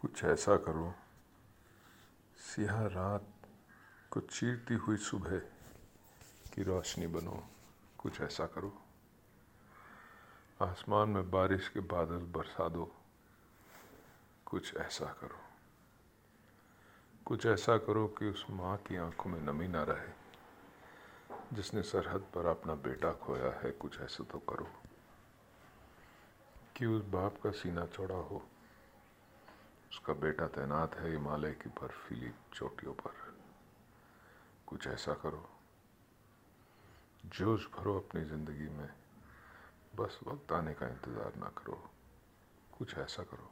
कुछ ऐसा करो। सियाह रात को चीरती हुई सुबह की रोशनी बनो। कुछ ऐसा करो। आसमान में बारिश के बादल बरसा दो। कुछ ऐसा करो। कुछ ऐसा करो कि उस माँ की आँखों में नमी ना रहे। जिसने सरहद पर अपना बेटा खोया है, कुछ ऐसा तो करो। कि उस बाप का सीना चौड़ा हो। उसका बेटा तैनात है हिमालय की बर्फीली चोटियों पर। कुछ ऐसा करो जोश भरो अपनी ज़िंदगी में बस वक्त आने का इंतज़ार ना करो। कुछ ऐसा करो।